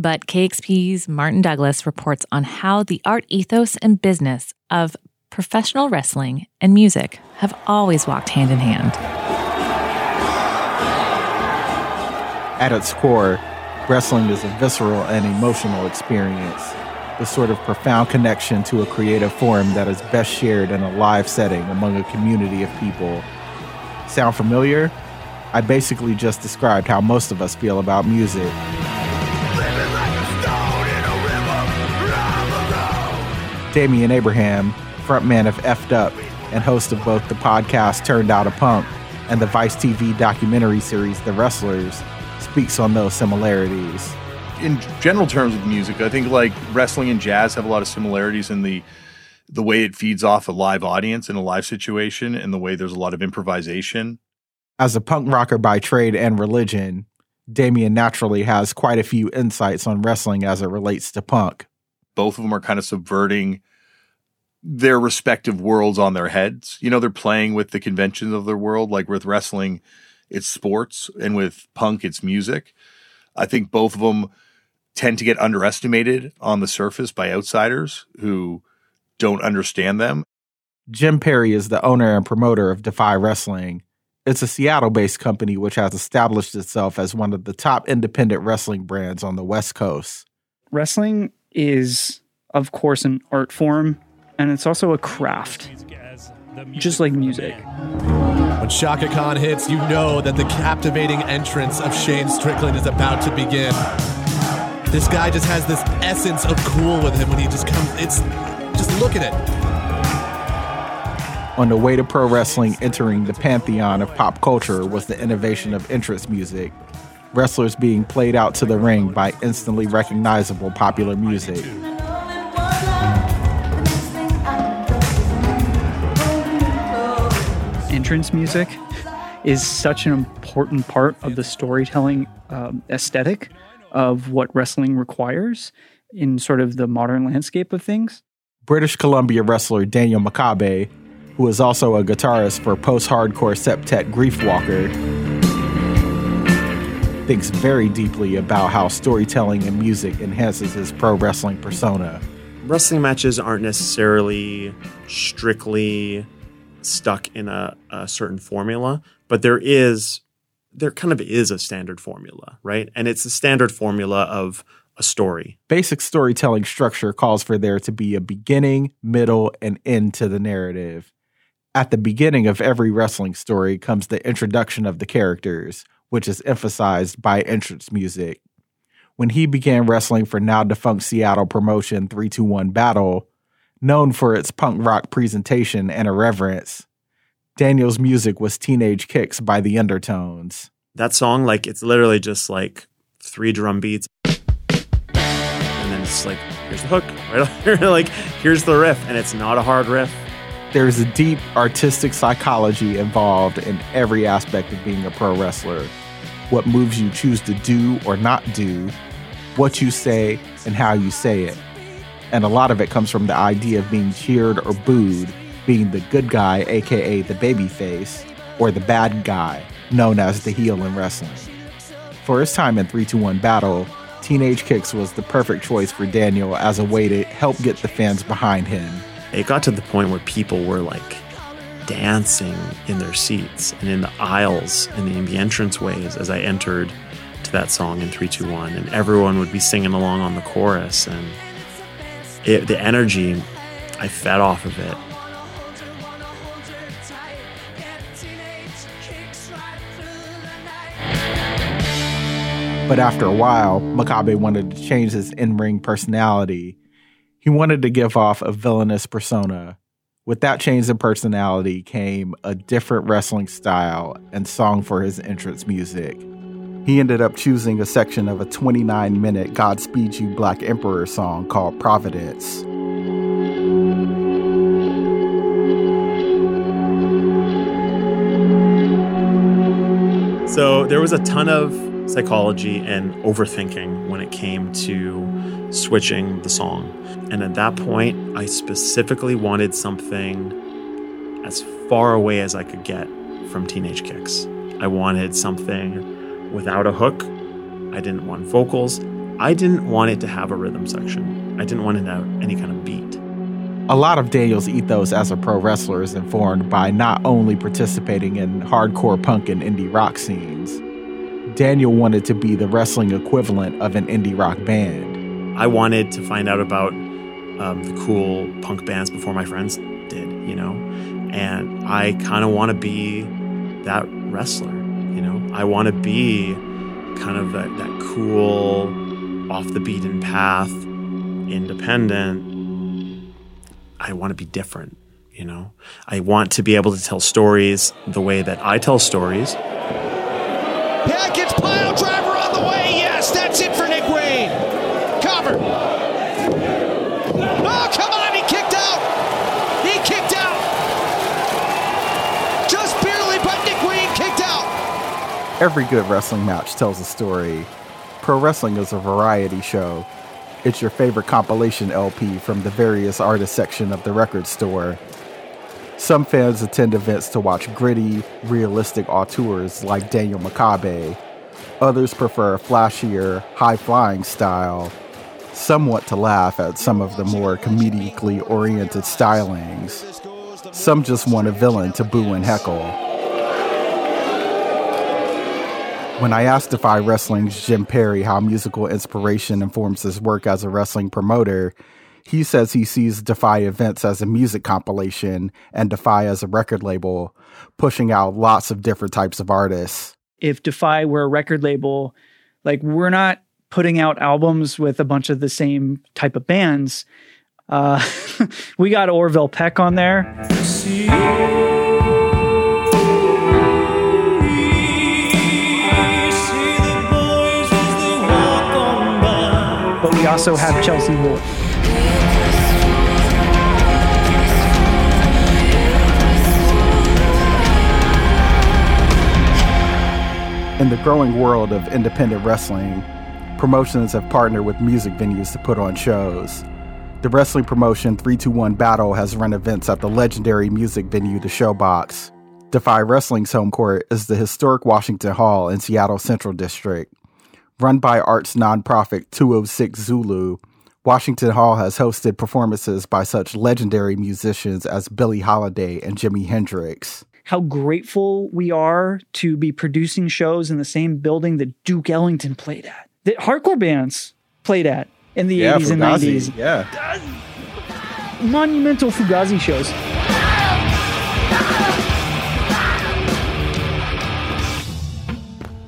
But KEXP's Martin Douglas reports on how the art ethos and business of professional wrestling and music have always walked hand in hand. At its core, wrestling is a visceral and emotional experience, the sort of profound connection to a creative form that is best shared in a live setting among a community of people. Sound familiar? I basically just described how most of us feel about music. Damian Abraham, frontman of Effed Up and host of both the podcast Turned Out a Punk and the Vice TV documentary series The Wrestlers, speaks on those similarities. In general terms of music, I think like wrestling and jazz have a lot of similarities in the the way it feeds off a live audience in a live situation and the way there's a lot of improvisation. As a punk rocker by trade and religion, Damian naturally has quite a few insights on wrestling as it relates to punk both of them are kind of subverting their respective worlds on their heads. You know, they're playing with the conventions of their world. Like with wrestling, it's sports, and with punk, it's music. I think both of them tend to get underestimated on the surface by outsiders who don't understand them. Jim Perry is the owner and promoter of Defy Wrestling. It's a Seattle based company which has established itself as one of the top independent wrestling brands on the West Coast. Wrestling is, of course, an art form, and it's also a craft, just like music. When Chaka Khan hits, you know that the captivating entrance of Shane Strickland is about to begin. This guy just has this essence of cool with him when he just comes. It's just look at it. On the way to pro wrestling, entering the pantheon of pop culture was the innovation of entrance music, wrestlers being played out to the ring by instantly recognizable popular music. Entrance music is such an important part of the storytelling um, aesthetic of what wrestling requires in sort of the modern landscape of things. British Columbia wrestler Daniel Makabe, who is also a guitarist for post hardcore septet Griefwalker, thinks very deeply about how storytelling and music enhances his pro wrestling persona. Wrestling matches aren't necessarily strictly stuck in a, a certain formula, but there is there kind of is a standard formula, right? And it's the standard formula of a story. Basic storytelling structure calls for there to be a beginning, middle, and end to the narrative. At the beginning of every wrestling story comes the introduction of the characters, which is emphasized by entrance music. When he began wrestling for now defunct Seattle promotion 321 Battle, known for its punk rock presentation and irreverence, Daniel's music was teenage kicks by the undertones. That song, like, it's literally just like three drum beats. And then it's like, here's the hook, right like, here's the riff. And it's not a hard riff. There's a deep artistic psychology involved in every aspect of being a pro wrestler what moves you choose to do or not do, what you say, and how you say it. And a lot of it comes from the idea of being cheered or booed, being the good guy, aka the baby face, or the bad guy, known as the heel in wrestling. For his time in 321 Battle, Teenage Kicks was the perfect choice for Daniel as a way to help get the fans behind him. It got to the point where people were like, dancing in their seats and in the aisles and in the entranceways as I entered to that song in 321 and everyone would be singing along on the chorus and it, the energy I fed off of it But after a while, Makabe wanted to change his in ring personality. He wanted to give off a villainous persona with that change in personality came a different wrestling style and song for his entrance music. He ended up choosing a section of a 29 minute Godspeed You Black Emperor song called Providence. So there was a ton of psychology and overthinking when it came to switching the song. And at that point, I specifically wanted something as far away as I could get from Teenage Kicks. I wanted something without a hook. I didn't want vocals. I didn't want it to have a rhythm section. I didn't want it to have any kind of beat. A lot of Daniel's ethos as a pro wrestler is informed by not only participating in hardcore punk and indie rock scenes, Daniel wanted to be the wrestling equivalent of an indie rock band. I wanted to find out about um, the cool punk bands before my friends did, you know? And I kind of want to be that wrestler, you know? I want to be kind of that, that cool, off the beaten path, independent I want to be different, you know? I want to be able to tell stories the way that I tell stories. Package pile driver on the way. Yes, that's it for Nick Wayne. Cover. Oh, come on. He kicked out. He kicked out. Just barely, but Nick Wayne kicked out. Every good wrestling match tells a story. Pro wrestling is a variety show it's your favorite compilation LP from the various artist section of the record store. Some fans attend events to watch gritty, realistic auteurs like Daniel Makabe. Others prefer a flashier, high flying style, somewhat to laugh at some of the more comedically oriented stylings. Some just want a villain to boo and heckle. When I asked Defy Wrestling's Jim Perry how musical inspiration informs his work as a wrestling promoter, he says he sees Defy events as a music compilation and Defy as a record label, pushing out lots of different types of artists. If Defy were a record label, like we're not putting out albums with a bunch of the same type of bands. Uh, we got Orville Peck on there. But we also have Chelsea Wolfe. In the growing world of independent wrestling, promotions have partnered with music venues to put on shows. The wrestling promotion 321 Battle has run events at the legendary music venue, the Showbox. Defy Wrestling's home court is the historic Washington Hall in Seattle Central District. Run by arts nonprofit 206 Zulu, Washington Hall has hosted performances by such legendary musicians as Billie Holiday and Jimi Hendrix. How grateful we are to be producing shows in the same building that Duke Ellington played at, that hardcore bands played at in the yeah, 80s Fugazi, and 90s. Yeah. Monumental Fugazi shows.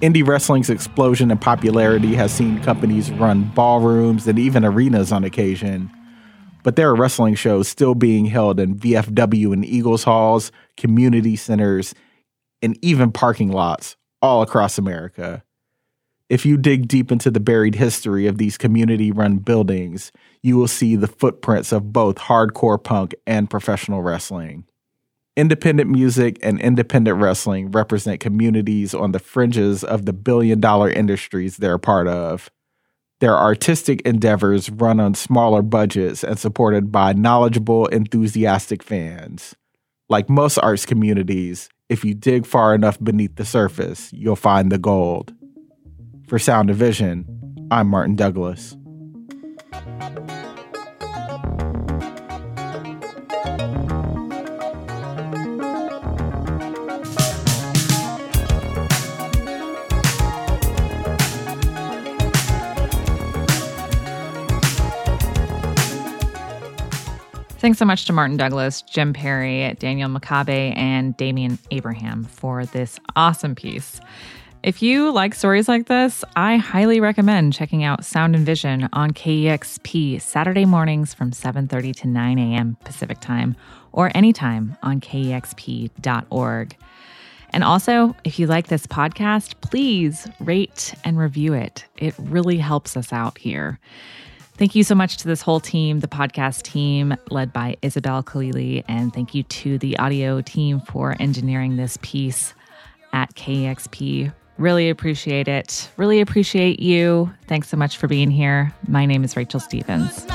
Indie wrestling's explosion in popularity has seen companies run ballrooms and even arenas on occasion. But there are wrestling shows still being held in VFW and Eagles halls, community centers, and even parking lots all across America. If you dig deep into the buried history of these community run buildings, you will see the footprints of both hardcore punk and professional wrestling. Independent music and independent wrestling represent communities on the fringes of the billion dollar industries they're part of. Their artistic endeavors run on smaller budgets and supported by knowledgeable, enthusiastic fans. Like most arts communities, if you dig far enough beneath the surface, you'll find the gold. For Sound and Vision, I'm Martin Douglas. Thanks so much to Martin Douglas, Jim Perry, Daniel Makabe, and Damian Abraham for this awesome piece. If you like stories like this, I highly recommend checking out Sound and Vision on KEXP Saturday mornings from 7:30 to 9 a.m. Pacific Time or anytime on kexp.org. And also, if you like this podcast, please rate and review it. It really helps us out here. Thank you so much to this whole team, the podcast team led by Isabel Khalili, and thank you to the audio team for engineering this piece at KEXP. Really appreciate it. Really appreciate you. Thanks so much for being here. My name is Rachel Stevens.